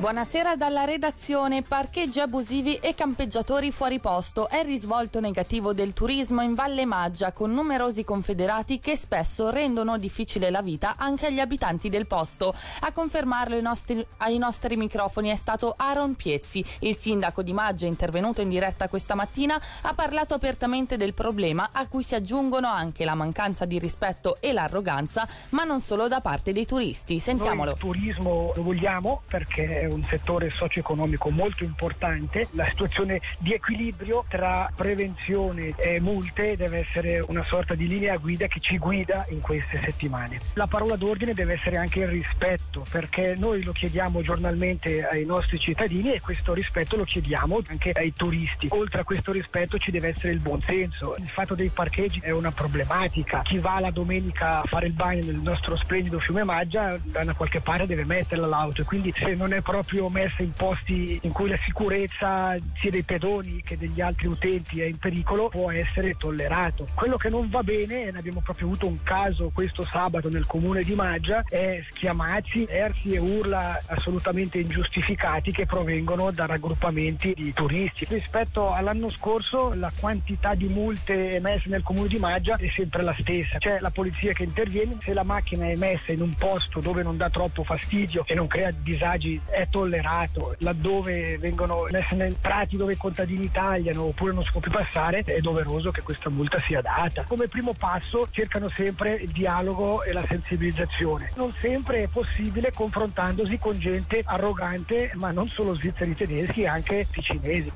Buonasera dalla redazione. Parcheggi abusivi e campeggiatori fuori posto è il risvolto negativo del turismo in Valle Maggia con numerosi confederati che spesso rendono difficile la vita anche agli abitanti del posto. A confermarlo ai nostri, ai nostri microfoni è stato Aaron Piezzi. Il sindaco di Maggia, intervenuto in diretta questa mattina, ha parlato apertamente del problema a cui si aggiungono anche la mancanza di rispetto e l'arroganza, ma non solo da parte dei turisti. Sentiamolo. Noi il turismo lo vogliamo perché è un settore socio-economico molto importante. La situazione di equilibrio tra prevenzione e multe deve essere una sorta di linea guida che ci guida in queste settimane. La parola d'ordine deve essere anche il rispetto, perché noi lo chiediamo giornalmente ai nostri cittadini e questo rispetto lo chiediamo anche ai turisti. Oltre a questo rispetto ci deve essere il buon senso. Il fatto dei parcheggi è una problematica. Chi va la domenica a fare il bagno nel nostro splendido fiume Maggia da una qualche parte deve metterla l'auto e quindi se non è proprio proprio messa in posti in cui la sicurezza sia dei pedoni che degli altri utenti è in pericolo può essere tollerato. Quello che non va bene, e ne abbiamo proprio avuto un caso questo sabato nel comune di Maggia, è schiamazzi, erzi e urla assolutamente ingiustificati che provengono da raggruppamenti di turisti. Rispetto all'anno scorso la quantità di multe emesse nel comune di Maggia è sempre la stessa. C'è la polizia che interviene, se la macchina è messa in un posto dove non dà troppo fastidio e non crea disagi è tollerato, laddove vengono nei prati dove i contadini tagliano oppure non si può più passare, è doveroso che questa multa sia data. Come primo passo cercano sempre il dialogo e la sensibilizzazione. Non sempre è possibile confrontandosi con gente arrogante, ma non solo svizzeri tedeschi, anche cinesi.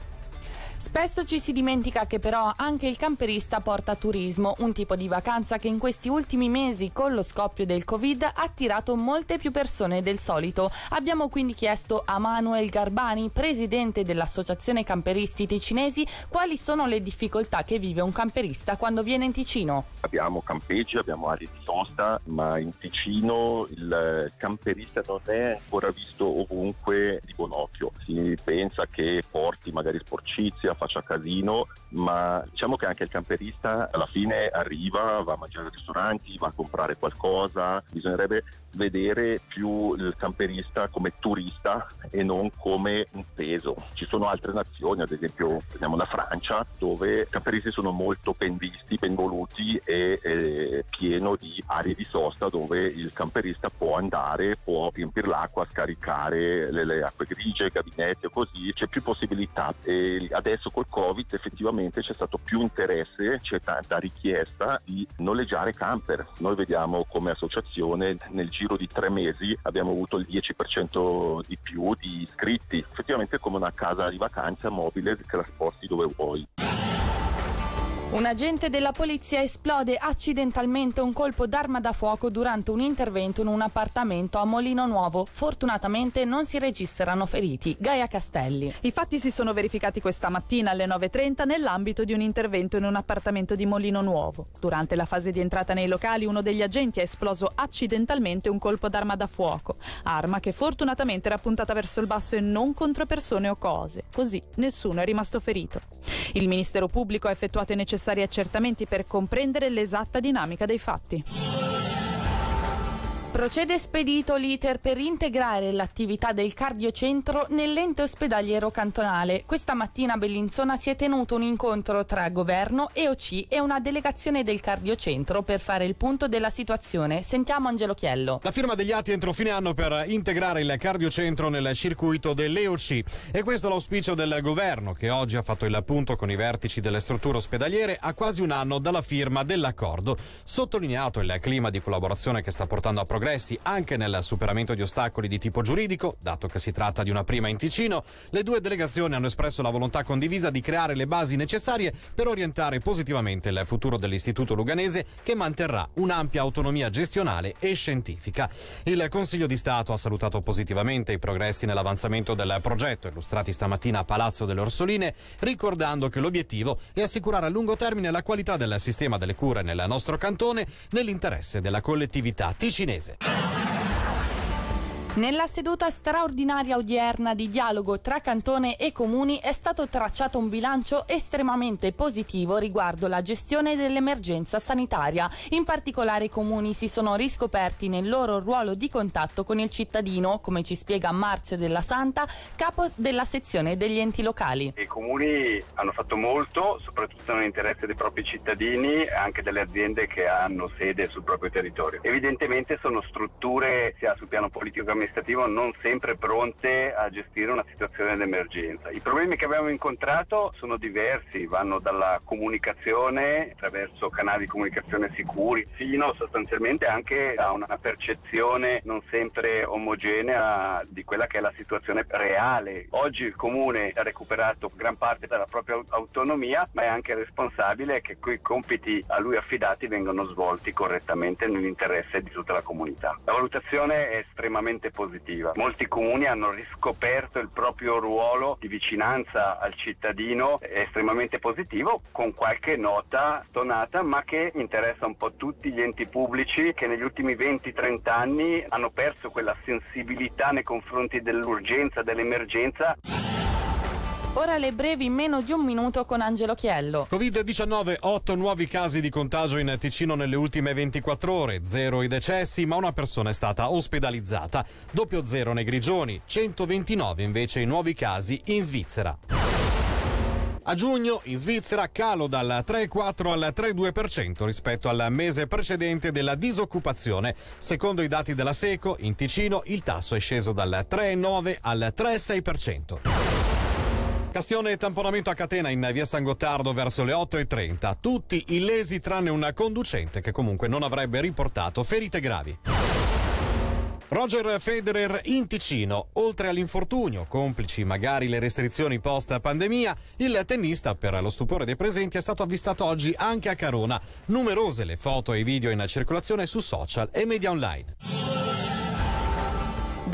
Spesso ci si dimentica che però anche il camperista porta turismo, un tipo di vacanza che in questi ultimi mesi con lo scoppio del Covid ha attirato molte più persone del solito. Abbiamo quindi chiesto a Manuel Garbani, presidente dell'Associazione Camperisti Ticinesi, quali sono le difficoltà che vive un camperista quando viene in Ticino. Abbiamo campeggi, abbiamo aree di sosta, ma in Ticino il camperista non è ancora visto ovunque di buon occhio. Si pensa che porti magari sporcizia, faccia casino, ma diciamo che anche il camperista alla fine arriva, va a mangiare ai ristoranti, va a comprare qualcosa, bisognerebbe vedere più il camperista come turista e non come un peso. Ci sono altre nazioni, ad esempio prendiamo la Francia, dove i camperisti sono molto pendisti, ben voluti e, pieno di aree di sosta dove il camperista può andare, può riempire l'acqua, scaricare le, le acque grigie, gabinetti o così, c'è più possibilità. E adesso col Covid effettivamente c'è stato più interesse, c'è tanta richiesta di noleggiare camper. Noi vediamo come associazione nel giro di tre mesi abbiamo avuto il 10% di più di iscritti. Effettivamente come una casa di vacanza mobile che la sposti dove vuoi. Un agente della polizia esplode accidentalmente un colpo d'arma da fuoco durante un intervento in un appartamento a Molino Nuovo. Fortunatamente non si registrano feriti. Gaia Castelli. I fatti si sono verificati questa mattina alle 9.30 nell'ambito di un intervento in un appartamento di Molino Nuovo. Durante la fase di entrata nei locali uno degli agenti ha esploso accidentalmente un colpo d'arma da fuoco, arma che fortunatamente era puntata verso il basso e non contro persone o cose. Così nessuno è rimasto ferito. Il Ministero Pubblico ha effettuato i necessari accertamenti per comprendere l'esatta dinamica dei fatti. Procede spedito l'iter per integrare l'attività del cardiocentro nell'ente ospedaliero cantonale. Questa mattina a Bellinzona si è tenuto un incontro tra governo, EOC e una delegazione del cardiocentro per fare il punto della situazione. Sentiamo Angelo Chiello. La firma degli atti entro fine anno per integrare il cardiocentro nel circuito dell'EOC. E questo è l'auspicio del governo che oggi ha fatto il punto con i vertici delle strutture ospedaliere a quasi un anno dalla firma dell'accordo. Sottolineato il clima di collaborazione che sta portando a progressi progressi anche nel superamento di ostacoli di tipo giuridico, dato che si tratta di una prima in Ticino, le due delegazioni hanno espresso la volontà condivisa di creare le basi necessarie per orientare positivamente il futuro dell'Istituto Luganese che manterrà un'ampia autonomia gestionale e scientifica. Il Consiglio di Stato ha salutato positivamente i progressi nell'avanzamento del progetto illustrati stamattina a Palazzo delle Orsoline, ricordando che l'obiettivo è assicurare a lungo termine la qualità del sistema delle cure nel nostro cantone nell'interesse della collettività ticinese. music. Nella seduta straordinaria odierna di dialogo tra Cantone e Comuni è stato tracciato un bilancio estremamente positivo riguardo la gestione dell'emergenza sanitaria. In particolare i comuni si sono riscoperti nel loro ruolo di contatto con il cittadino, come ci spiega Marzio della Santa, capo della sezione degli enti locali. I comuni hanno fatto molto, soprattutto nell'interesse dei propri cittadini e anche delle aziende che hanno sede sul proprio territorio. Evidentemente sono strutture sia sul piano politico che amministrativo non sempre pronte a gestire una situazione d'emergenza. I problemi che abbiamo incontrato sono diversi, vanno dalla comunicazione attraverso canali di comunicazione sicuri fino sostanzialmente anche a una percezione non sempre omogenea di quella che è la situazione reale. Oggi il comune ha recuperato gran parte della propria autonomia, ma è anche responsabile che quei compiti a lui affidati vengano svolti correttamente nell'interesse di tutta la comunità. La valutazione è estremamente positiva. Molti comuni hanno riscoperto il proprio ruolo di vicinanza al cittadino, estremamente positivo, con qualche nota stonata, ma che interessa un po' tutti gli enti pubblici che negli ultimi 20-30 anni hanno perso quella sensibilità nei confronti dell'urgenza, dell'emergenza. Ora le brevi in meno di un minuto con Angelo Chiello. Covid-19, 8 nuovi casi di contagio in Ticino nelle ultime 24 ore, zero i decessi, ma una persona è stata ospedalizzata. Doppio zero nei Grigioni, 129 invece i nuovi casi in Svizzera. A giugno in Svizzera calo dal 3,4 al 3,2% rispetto al mese precedente della disoccupazione. Secondo i dati della Seco, in Ticino il tasso è sceso dal 3,9 al 3,6%. Castione e tamponamento a catena in via San Gottardo verso le 8.30. Tutti illesi tranne un conducente che comunque non avrebbe riportato ferite gravi. Roger Federer in Ticino. Oltre all'infortunio, complici magari le restrizioni post pandemia, il tennista, per lo stupore dei presenti, è stato avvistato oggi anche a Carona. Numerose le foto e i video in circolazione su social e media online.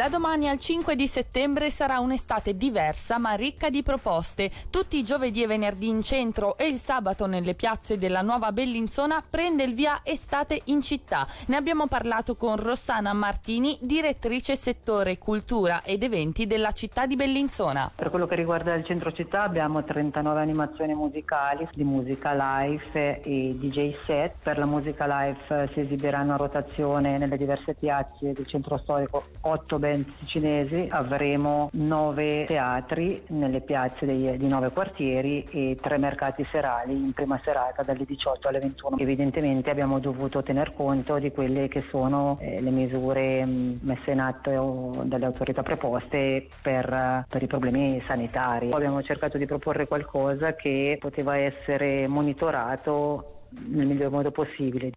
Da domani al 5 di settembre sarà un'estate diversa ma ricca di proposte. Tutti i giovedì e venerdì in centro e il sabato nelle piazze della nuova Bellinzona prende il via Estate in città. Ne abbiamo parlato con Rossana Martini, direttrice settore cultura ed eventi della città di Bellinzona. Per quello che riguarda il centro città abbiamo 39 animazioni musicali di musica live e DJ set. Per la musica live si esibiranno a rotazione nelle diverse piazze del centro storico 8 band cinesi avremo nove teatri nelle piazze dei, di nove quartieri e tre mercati serali in prima serata dalle 18 alle 21. Evidentemente abbiamo dovuto tener conto di quelle che sono eh, le misure mm, messe in atto dalle autorità preposte per, per i problemi sanitari. Abbiamo cercato di proporre qualcosa che poteva essere monitorato nel miglior modo possibile.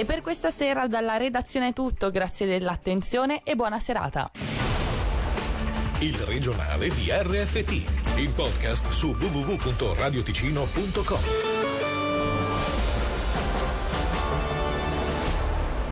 E per questa sera dalla redazione è tutto, grazie dell'attenzione e buona serata. Il regionale di RFT, il podcast su www.radioticino.com.